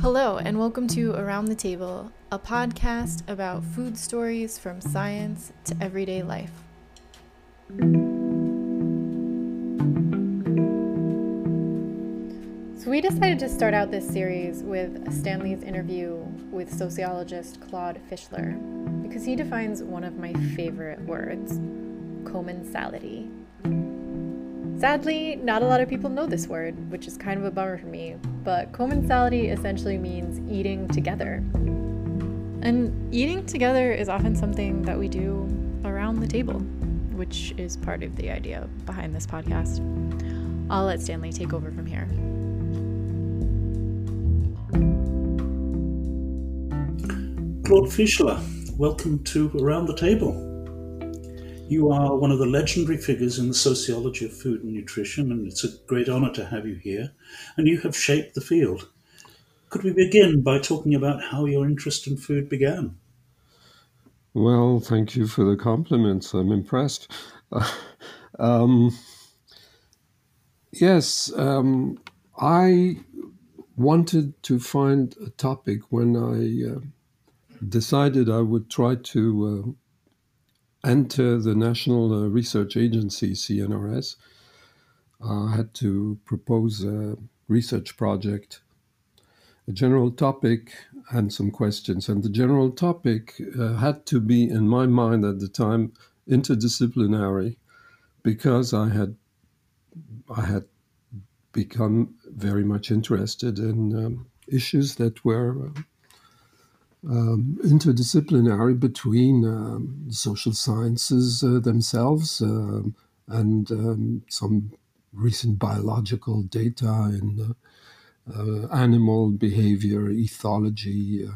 Hello, and welcome to Around the Table, a podcast about food stories from science to everyday life. So, we decided to start out this series with Stanley's interview with sociologist Claude Fischler because he defines one of my favorite words commensality. Sadly, not a lot of people know this word, which is kind of a bummer for me, but commensality essentially means eating together. And eating together is often something that we do around the table, which is part of the idea behind this podcast. I'll let Stanley take over from here. Claude Fischler, welcome to Around the Table. You are one of the legendary figures in the sociology of food and nutrition, and it's a great honor to have you here. And you have shaped the field. Could we begin by talking about how your interest in food began? Well, thank you for the compliments. I'm impressed. um, yes, um, I wanted to find a topic when I uh, decided I would try to enter the National uh, Research Agency, CNRS, uh, had to propose a research project, a general topic, and some questions. And the general topic uh, had to be, in my mind at the time, interdisciplinary, because I had I had become very much interested in um, issues that were uh, um, interdisciplinary between um, social sciences uh, themselves uh, and um, some recent biological data in uh, uh animal behavior, ethology, uh,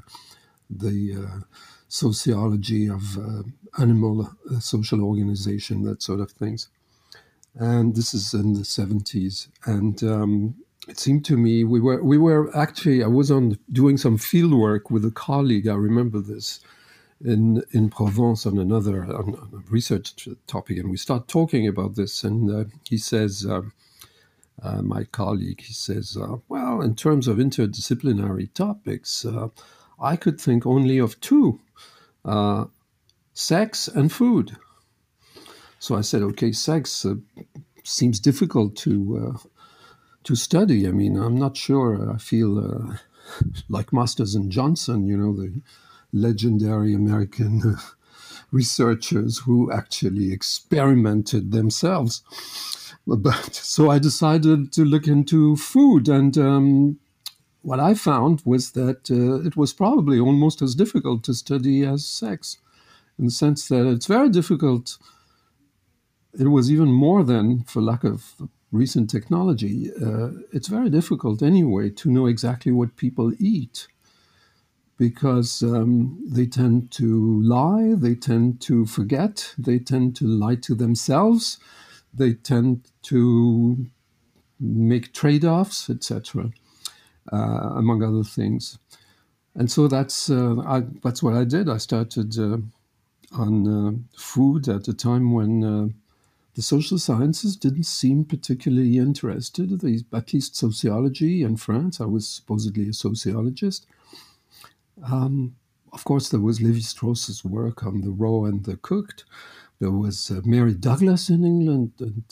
the uh, sociology of animal social organization, that sort of things. And this is in the 70s. And um, it seemed to me we were we were actually I was on doing some field work with a colleague. I remember this in in Provence on another on, on a research topic, and we start talking about this. And uh, he says, uh, uh, my colleague, he says, uh, well, in terms of interdisciplinary topics, uh, I could think only of two: uh, sex and food. So I said, okay, sex seems difficult to to study. I mean, I'm not sure. I feel uh, like Masters and Johnson, you know, the legendary American uh, researchers who actually experimented themselves. But so I decided to look into food, and um, what I found was that uh, it was probably almost as difficult to study as sex, in the sense that it's very difficult. It was even more than, for lack of recent technology, uh, it's very difficult anyway to know exactly what people eat because um, they tend to lie, they tend to forget, they tend to lie to themselves, they tend to make trade offs, etc., uh, among other things. And so that's, uh, I, that's what I did. I started uh, on uh, food at a time when uh, the social sciences didn't seem particularly interested, at least sociology in France. I was supposedly a sociologist. Um, of course, there was Levi Strauss's work on the raw and the cooked. There was uh, Mary Douglas in England, and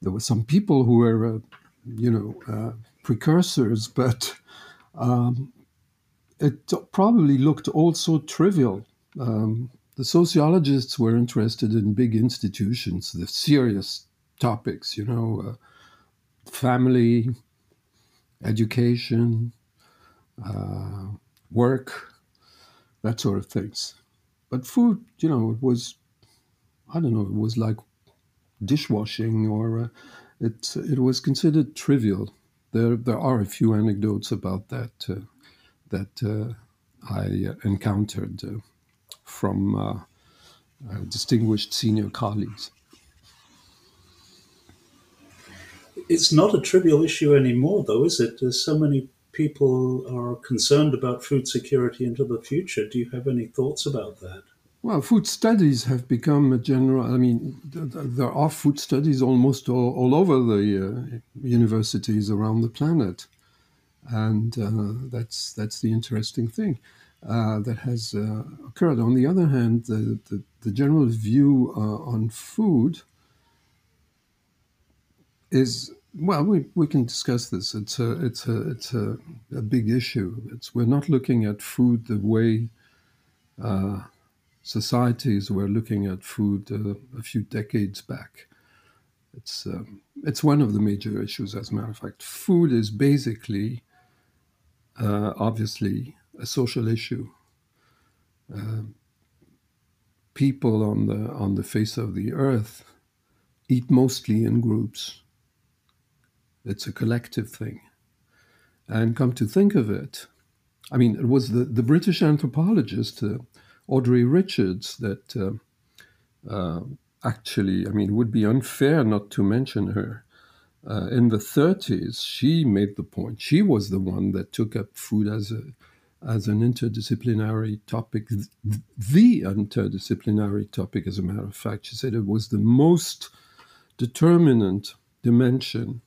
there were some people who were, uh, you know, uh, precursors, but um, it probably looked also trivial. Um, the sociologists were interested in big institutions, the serious topics, you know, uh, family, education, uh, work, that sort of things. But food, you know, it was, I don't know, it was like dishwashing or uh, it, it was considered trivial. There, there are a few anecdotes about that uh, that uh, I encountered uh, from uh, uh, distinguished senior colleagues. It's not a trivial issue anymore, though, is it? There's so many people are concerned about food security into the future. Do you have any thoughts about that? Well, food studies have become a general. I mean, there are food studies almost all, all over the uh, universities around the planet, and uh, that's that's the interesting thing uh, that has uh, occurred. On the other hand, the the, the general view uh, on food is well, we, we can discuss this. It's a it's a it's a, a big issue. It's we're not looking at food the way uh, societies were looking at food a few decades back. It's um, it's one of the major issues. As a matter of fact, food is basically uh, obviously a social issue. Uh, people on the on the face of the earth eat mostly in groups it's a collective thing. And come to think of it, I mean, it was the, the British anthropologist uh, Audrey Richards that uh, uh, actually, I mean, it would be unfair not to mention her. Uh, in the 30s, she made the point. She was the one that took up food as a as an interdisciplinary topic, the interdisciplinary topic, as a matter of fact. She said it was the most determinant dimension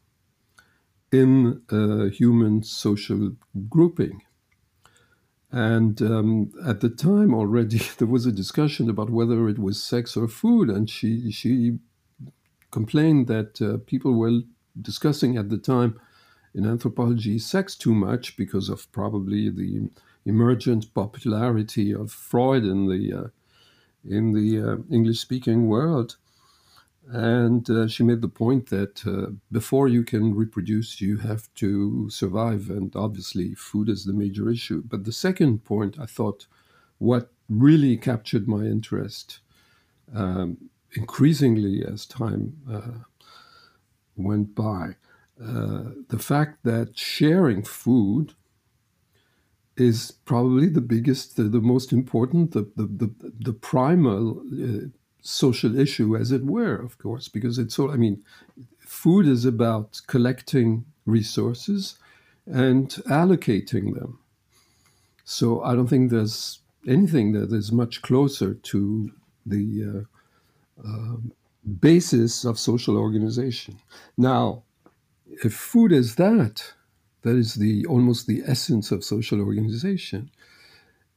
in a human social grouping. And um, at the time already, there was a discussion about whether it was sex or food, and she she complained that uh, people were discussing at the time in anthropology sex too much because of probably the emergent popularity of Freud in the uh, in the uh, English speaking world. And uh, she made the point that uh, before you can reproduce, you have to survive. And obviously, food is the major issue. But the second point, I thought, what really captured my interest um, increasingly as time uh, went by, uh, the fact that sharing food is probably the biggest, the, the most important, the, the, the, the primal uh, social issue, as it were, of course, because it's all, I mean, food is about collecting resources and allocating them. So I don't think there's anything that is much closer to the uh, uh, basis of social organization. Now, if food is that, that is the almost the essence of social organization.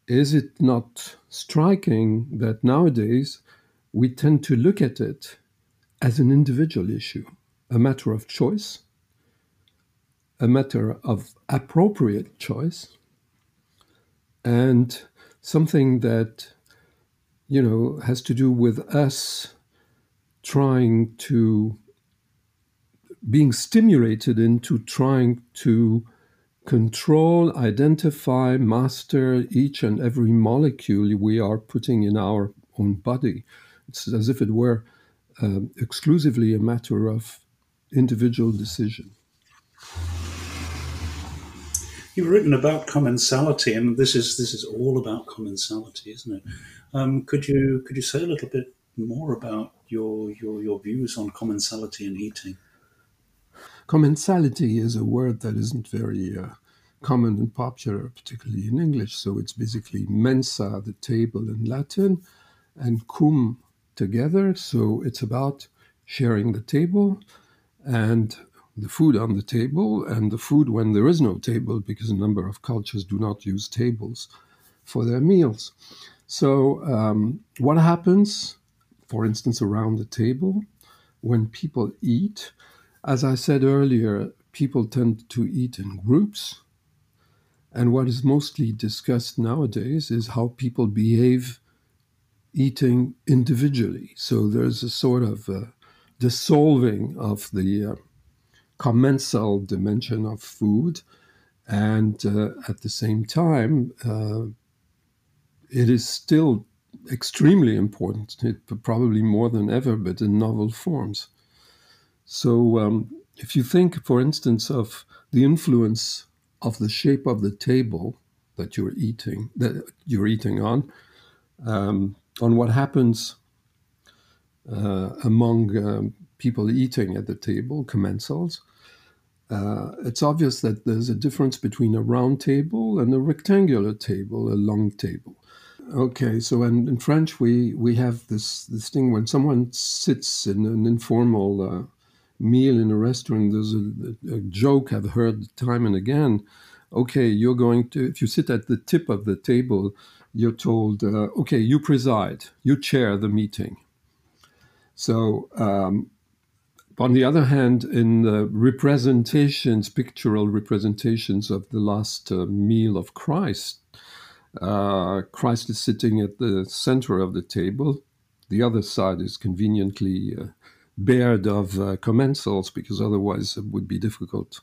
Is it not striking that nowadays we tend to look at it as an individual issue, a matter of choice, a matter of appropriate choice, and something that, you know, has to do with us trying to being stimulated into trying to control, identify, master each and every molecule we are putting in our own body. It's as if it were uh, exclusively a matter of individual decision. You've written about commensality, and this is this is all about commensality, isn't it? Um, could you could you say a little bit more about your your, your views on commensality and eating? Commensality is a word that isn't very uh, common and popular, particularly in English. So it's basically mensa, the table in Latin, and cum, together. So it's about sharing the table and the food on the table and the food when there is no table, because a number of cultures do not use tables for their meals. So, um, what happens, for instance, around the table when people eat? As I said earlier, people tend to eat in groups. And what is mostly discussed nowadays is how people behave eating individually. So there's a sort of uh, dissolving of the uh, commensal dimension of food. And uh, at the same time, uh, it is still extremely important, it, probably more than ever, but in novel forms. So, um, if you think, for instance, of the influence of the shape of the table that you're eating, that you're eating on, um, on what happens uh, among um, people eating at the table, commensals, uh, it's obvious that there's a difference between a round table and a rectangular table, a long table. Okay, so in, in French we we have this this thing when someone sits in an informal uh, meal in a restaurant. There's a, a, joke I've heard time and again. Okay, you're going to if you sit at the tip of the table, you're told, uh, okay, you preside, you chair the meeting. So um, on the other hand, in the representations, pictorial representations of the last uh, meal of Christ, uh, Christ is sitting at the center of the table. The other side is conveniently uh, bared of uh, commensals because otherwise it would be difficult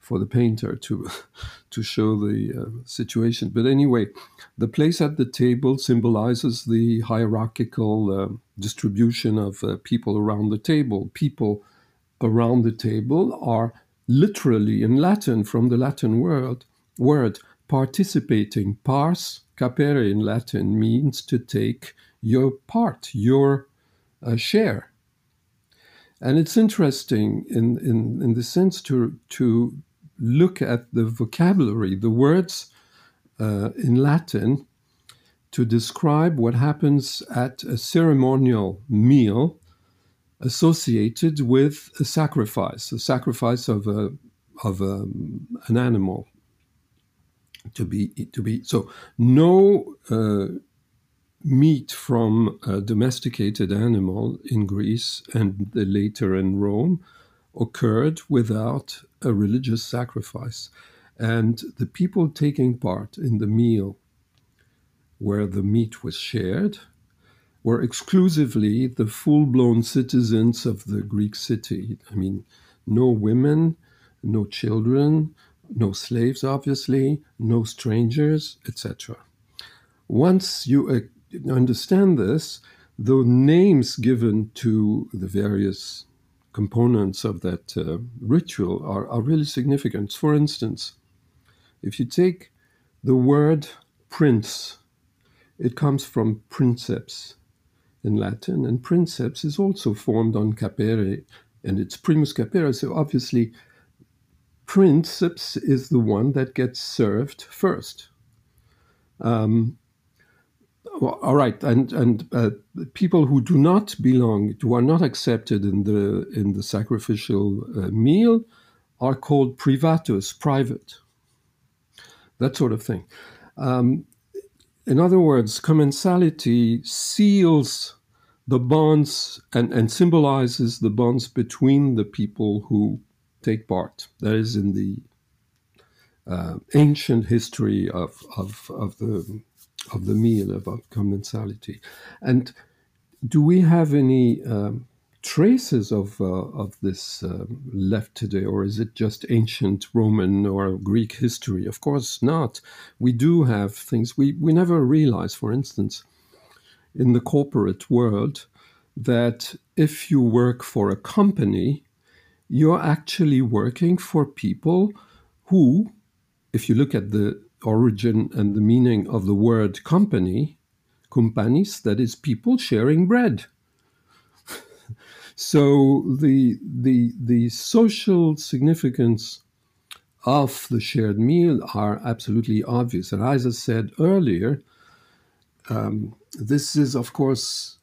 for the painter to to show the uh, situation. But anyway, the place at the table symbolizes the hierarchical uh, distribution of uh, people around the table. People around the table are literally in Latin from the Latin word word participating. Pars capere in Latin means to take your part, your uh, share. And it's interesting in, in, in the sense to, to look at the vocabulary, the words uh, in Latin to describe what happens at a ceremonial meal associated with a sacrifice, a sacrifice of, a, of a, an animal to be to be so no uh, meat from a domesticated animal in Greece and later in Rome occurred without a religious sacrifice, and the people taking part in the meal where the meat was shared were exclusively the full-blown citizens of the Greek city. I mean, no women, no children, no slaves, obviously, no strangers, etc. Once you understand this, the names given to the various components of that uh, ritual are, are really significant. For instance, if you take the word prince, it comes from princeps in Latin, and princeps is also formed on capere, and it's primus capere, so obviously princeps is the one that gets served first. Um, well, all right, and and uh, people who do not belong, who are not accepted in the in the sacrificial uh, meal, are called privatus, private. That sort of thing. Um, in other words, commensality seals the bonds and, and symbolizes the bonds between the people who take part. That is in the uh, ancient history of, of, of the of the meal about commensality. And do we have any um, traces of uh, of this uh, left today, or is it just ancient Roman or Greek history? Of course not. We do have things we we never realize. For instance, in the corporate world, that if you work for a company, you're actually working for people who, if you look at the origin and the meaning of the word company, companis, that is people sharing bread. so the, the, the social significance of the shared meal are absolutely obvious. And as I said earlier, um, this is, of course,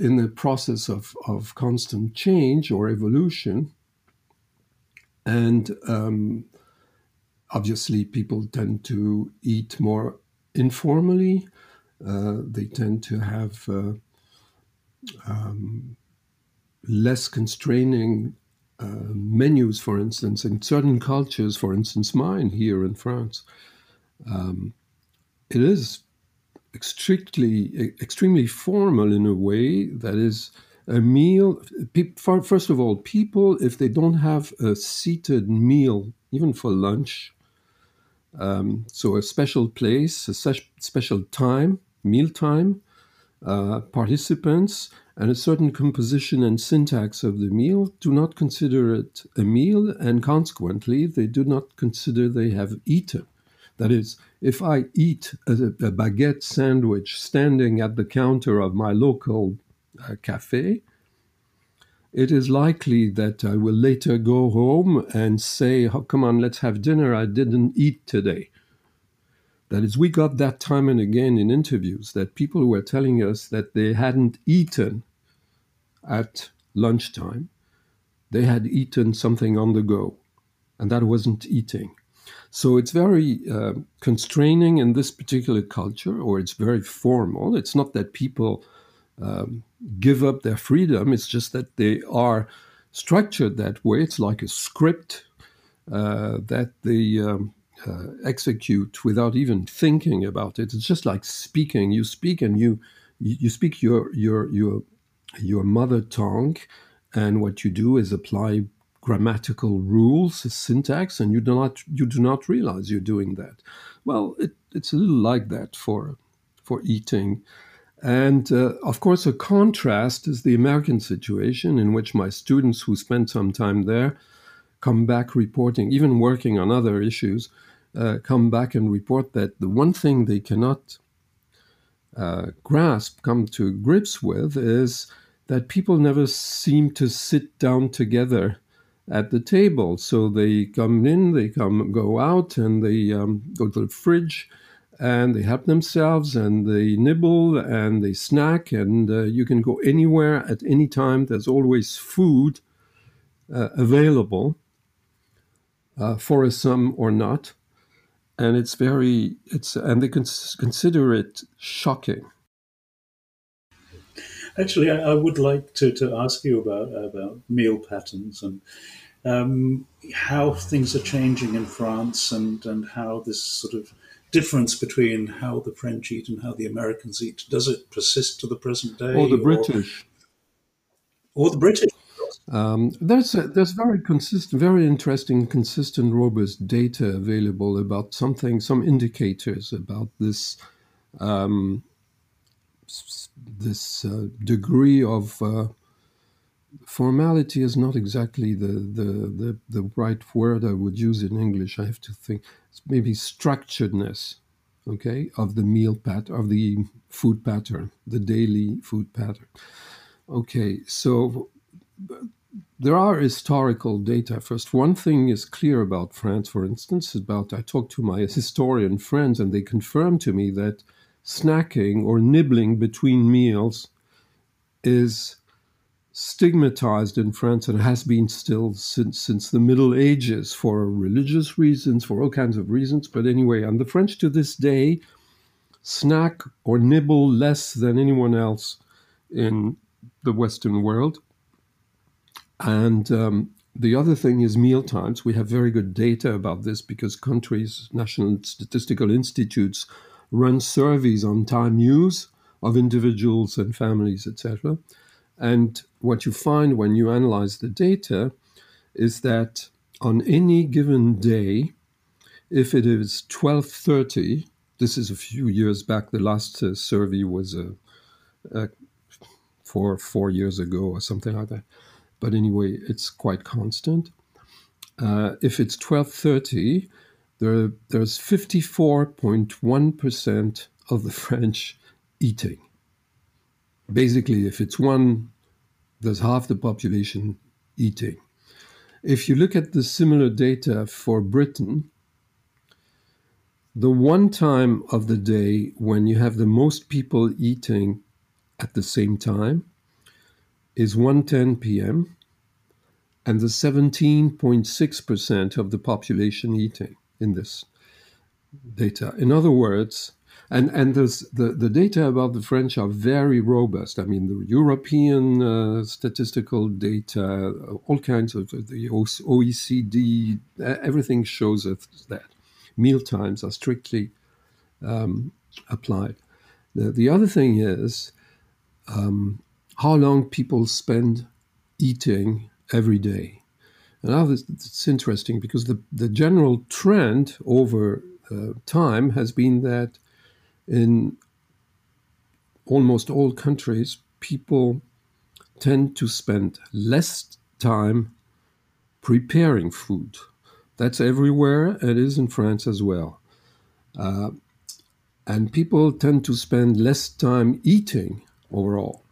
in the process of, of constant change or evolution. And um, obviously, people tend to eat more informally. Uh, they tend to have uh, um, less constraining uh, menus, for instance, in certain cultures, for instance, mine here in France. Um, it is extremely, extremely formal in a way that is a meal. First of all, people, if they don't have a seated meal, even for lunch, um, so a special place, a special time, meal time, uh, participants, and a certain composition and syntax of the meal do not consider it a meal, and consequently, they do not consider they have eaten. That is, if I eat a, a baguette sandwich standing at the counter of my local uh, cafe, it is likely that I will later go home and say, oh, Come on, let's have dinner. I didn't eat today. That is, we got that time and again in interviews that people were telling us that they hadn't eaten at lunchtime, they had eaten something on the go, and that wasn't eating. So it's very uh, constraining in this particular culture, or it's very formal. It's not that people um, give up their freedom, it's just that they are structured that way. It's like a script uh, that they um, uh, execute without even thinking about it. It's just like speaking. You speak and you you speak your your your your mother tongue, and what you do is apply grammatical rules, syntax, and you do not you do not realize you're doing that. Well, it, it's a little like that for for eating. And uh, of course, a contrast is the American situation, in which my students who spend some time there come back reporting, even working on other issues, uh, come back and report that the one thing they cannot uh, grasp, come to grips with, is that people never seem to sit down together at the table. So they come in, they come go out, and they um, go to the fridge and they help themselves and they nibble and they snack and uh, you can go anywhere at any time. There's always food uh, available uh, for a sum or not. And it's very it's and they cons- consider it shocking. Actually I, I, would like to, to ask you about about meal patterns and um, how things are changing in France and and how this sort of difference between how the French eat and how the Americans eat? Does it persist to the present day? Or the British? Or, or the British? Um, there's a, there's very consistent, very interesting, consistent, robust data available about something, some indicators about this um, this uh, degree of uh, formality is not exactly the, the, the, the, right word I would use in English. I have to think. Maybe structuredness, okay, of the meal pattern, of the food pattern, the daily food pattern. Okay, so there are historical data. First, one thing is clear about France, for instance, about I talked to my historian friends, and they confirmed to me that snacking or nibbling between meals is stigmatized in France and has been still since since the Middle Ages for religious reasons, for all kinds of reasons. But anyway, and the French to this day snack or nibble less than anyone else in the Western world. And um, the other thing is meal times. We have very good data about this because countries, national statistical institutes, run surveys on time use of individuals and families, etc. And what you find when you analyze the data is that on any given day, if it is 1230, this is a few years back, the last uh, survey was uh, uh, four, four years ago or something like that. But anyway, it's quite constant. Uh, if it's 1230, there, there's 54.1% of the French eating basically, if it's one, there's half the population eating. If you look at the similar data for Britain, the one time of the day when you have the most people eating at the same time is 1:10 p.m. and the 17.6% of the population eating in this data. In other words, and and the the data about the French are very robust. I mean, the European uh, statistical data, all kinds of the OECD, everything shows us that meal times are strictly um, applied. The, the other thing is um, how long people spend eating every day. And now this, it's interesting because the, the general trend over uh, time has been that in almost all countries, people tend to spend less time preparing food. That's everywhere. It is in France as well. Uh, and people tend to spend less time eating overall.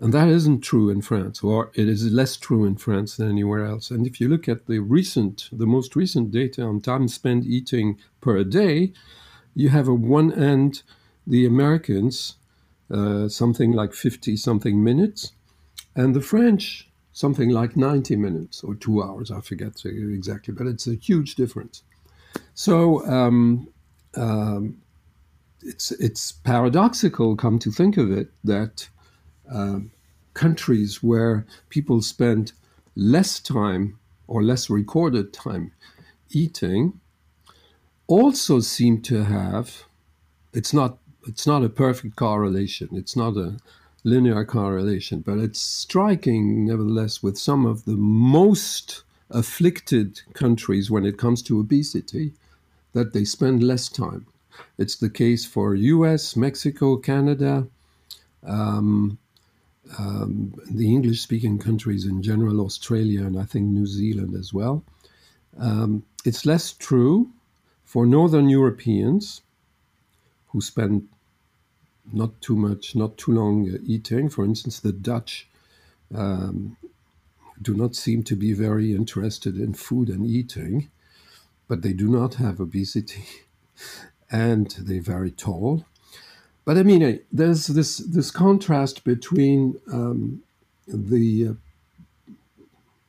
And that isn't true in France, or it is less true in France than anywhere else. And if you look at the recent, the most recent data on time spent eating per day, you have at one end the Americans, uh, something like 50 something minutes, and the French, something like 90 minutes or two hours, I forget exactly, but it's a huge difference. So um, um, it's, it's paradoxical, come to think of it, that uh, countries where people spend less time or less recorded time eating also seem to have it's not it's not a perfect correlation it's not a linear correlation but it's striking nevertheless with some of the most afflicted countries when it comes to obesity that they spend less time. It's the case for us mexico canada um, um, the english speaking countries in general australia and i think new zealand as well. Um, it's less true for Northern Europeans who spend not too much, not too long uh, eating. For instance, the Dutch um, do not seem to be very interested in food and eating, but they do not have obesity and they're very tall. But I mean, uh, there's this, this contrast between um, the, uh,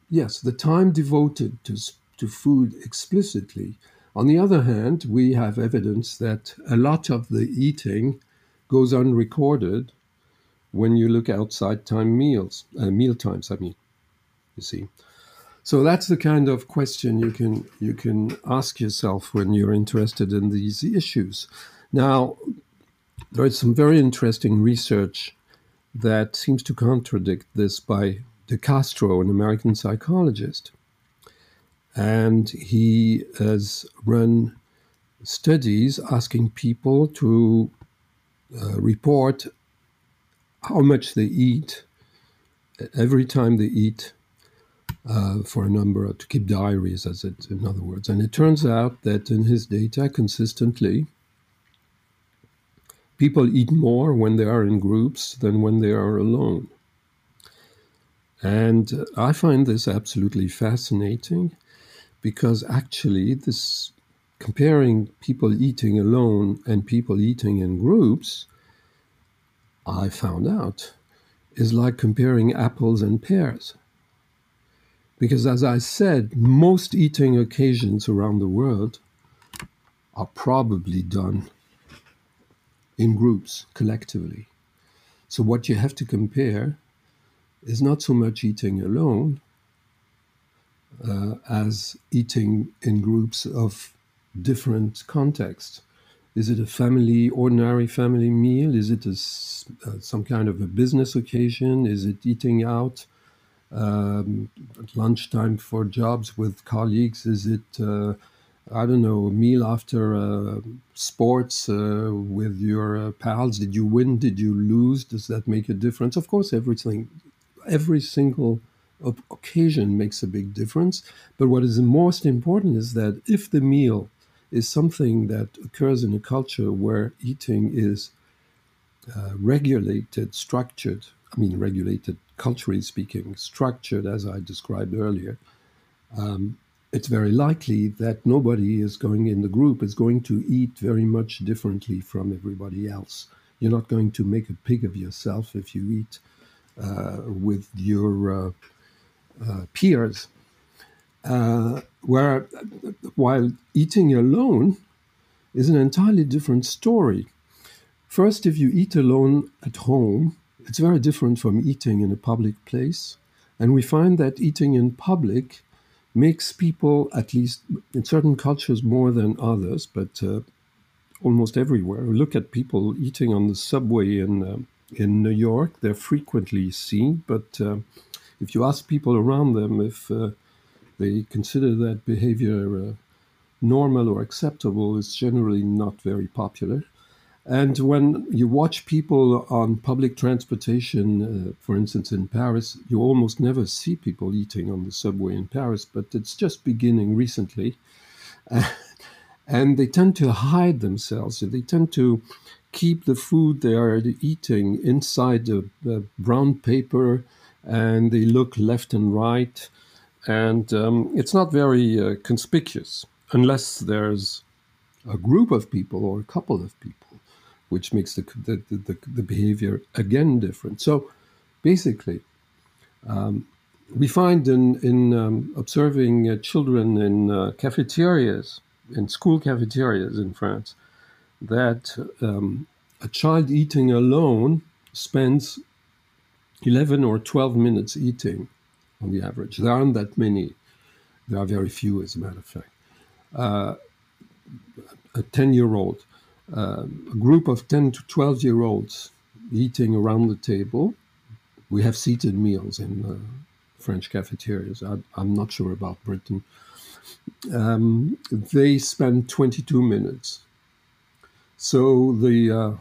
yes, the time devoted to to food explicitly. On the other hand, we have evidence that a lot of the eating goes unrecorded when you look outside time meals, uh, meal times. I mean, you see. So that's the kind of question you can you can ask yourself when you're interested in these issues. Now, there is some very interesting research that seems to contradict this by De Castro, an American psychologist and he has run studies asking people to uh, report how much they eat every time they eat uh, for a number to keep diaries as it in other words. And it turns out that in his data consistently people eat more when they are in groups than when they are alone. And i find this absolutely fascinating because actually this comparing people eating alone and people eating in groups i found out is like comparing apples and pears. Because as i said most eating occasions around the world are probably done in groups collectively. So what you have to compare is not so much eating alone uh, as eating in groups of different contexts. Is it a family, ordinary family meal? Is it a, uh, some kind of a business occasion? Is it eating out um, at lunchtime for jobs with colleagues? Is it, uh, I don't know, a meal after uh, sports uh, with your uh, pals? Did you win? Did you lose? Does that make a difference? Of course, everything, every single occasion makes a big difference. But what is most important is that if the meal is something that occurs in a culture where eating is uh, regulated, structured, I mean, regulated culturally speaking, structured as I described earlier, um, it's very likely that nobody is going in the group is going to eat very much differently from everybody else. You're not going to make a pig of yourself if you eat uh, with your uh, peers, uh, where while eating alone is an entirely different story. First, if you eat alone at home, it's very different from eating in a public place. And we find that eating in public makes people, at least in certain cultures more than others, but uh, almost everywhere. Look at people eating on the subway in, uh, in New York, they're frequently seen, but uh, if you ask people around them if uh, they consider that behavior uh, normal or acceptable, it's generally not very popular. And when you watch people on public transportation, uh, for instance, in Paris, you almost never see people eating on the subway in Paris, but it's just beginning recently. and they tend to hide themselves. They tend to keep the food they are eating inside the, the brown paper and they look left and right. And um, it's not very uh, conspicuous unless there's a group of people or a couple of people, which makes the, the, the, the behavior again different. So basically, um, we find in, in um, observing uh, children in uh, cafeterias, in school cafeterias in France, that um, a child eating alone spends 11 or 12 minutes eating on the average. There aren't that many. There are very few, as a matter of fact. Uh, a 10 year old, uh, a group of 10 to 12 year olds eating around the table. We have seated meals in uh, French cafeterias. I, am not sure about Britain. Um, they spend 22 minutes. So the uh,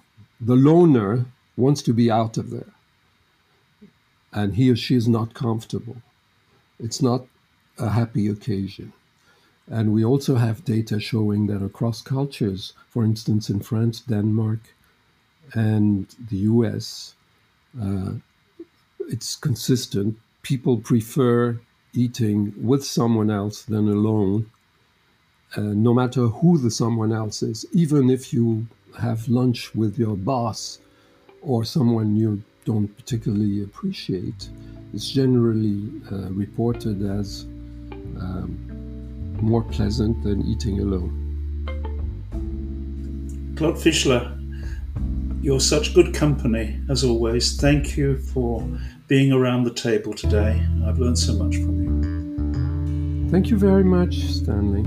the loner wants to be out of there, and he or she is not comfortable. It's not a happy occasion. And we also have data showing that across cultures, for instance, in France, Denmark, and the US, uh, it's consistent. People prefer eating with someone else than alone, uh, no matter who the someone else is. Even if you have lunch with your boss or someone you don't particularly appreciate, it's generally uh, reported as um, more pleasant than eating alone. Claude Fischler, you're such good company as always. Thank you for being around the table today. I've learned so much from you. Thank you very much, Stanley.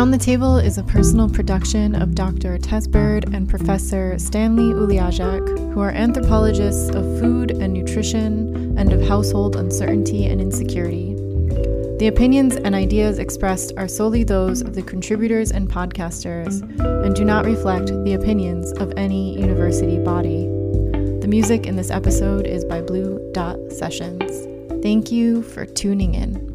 Around the Table is a personal production of Dr. Tess Bird and Professor Stanley Ulijaszek, who are anthropologists of food and nutrition and of household uncertainty and insecurity. The opinions and ideas expressed are solely those of the contributors and podcasters and do not reflect the opinions of any university body. The music in this episode is by Blue Dot Sessions. Thank you for tuning in.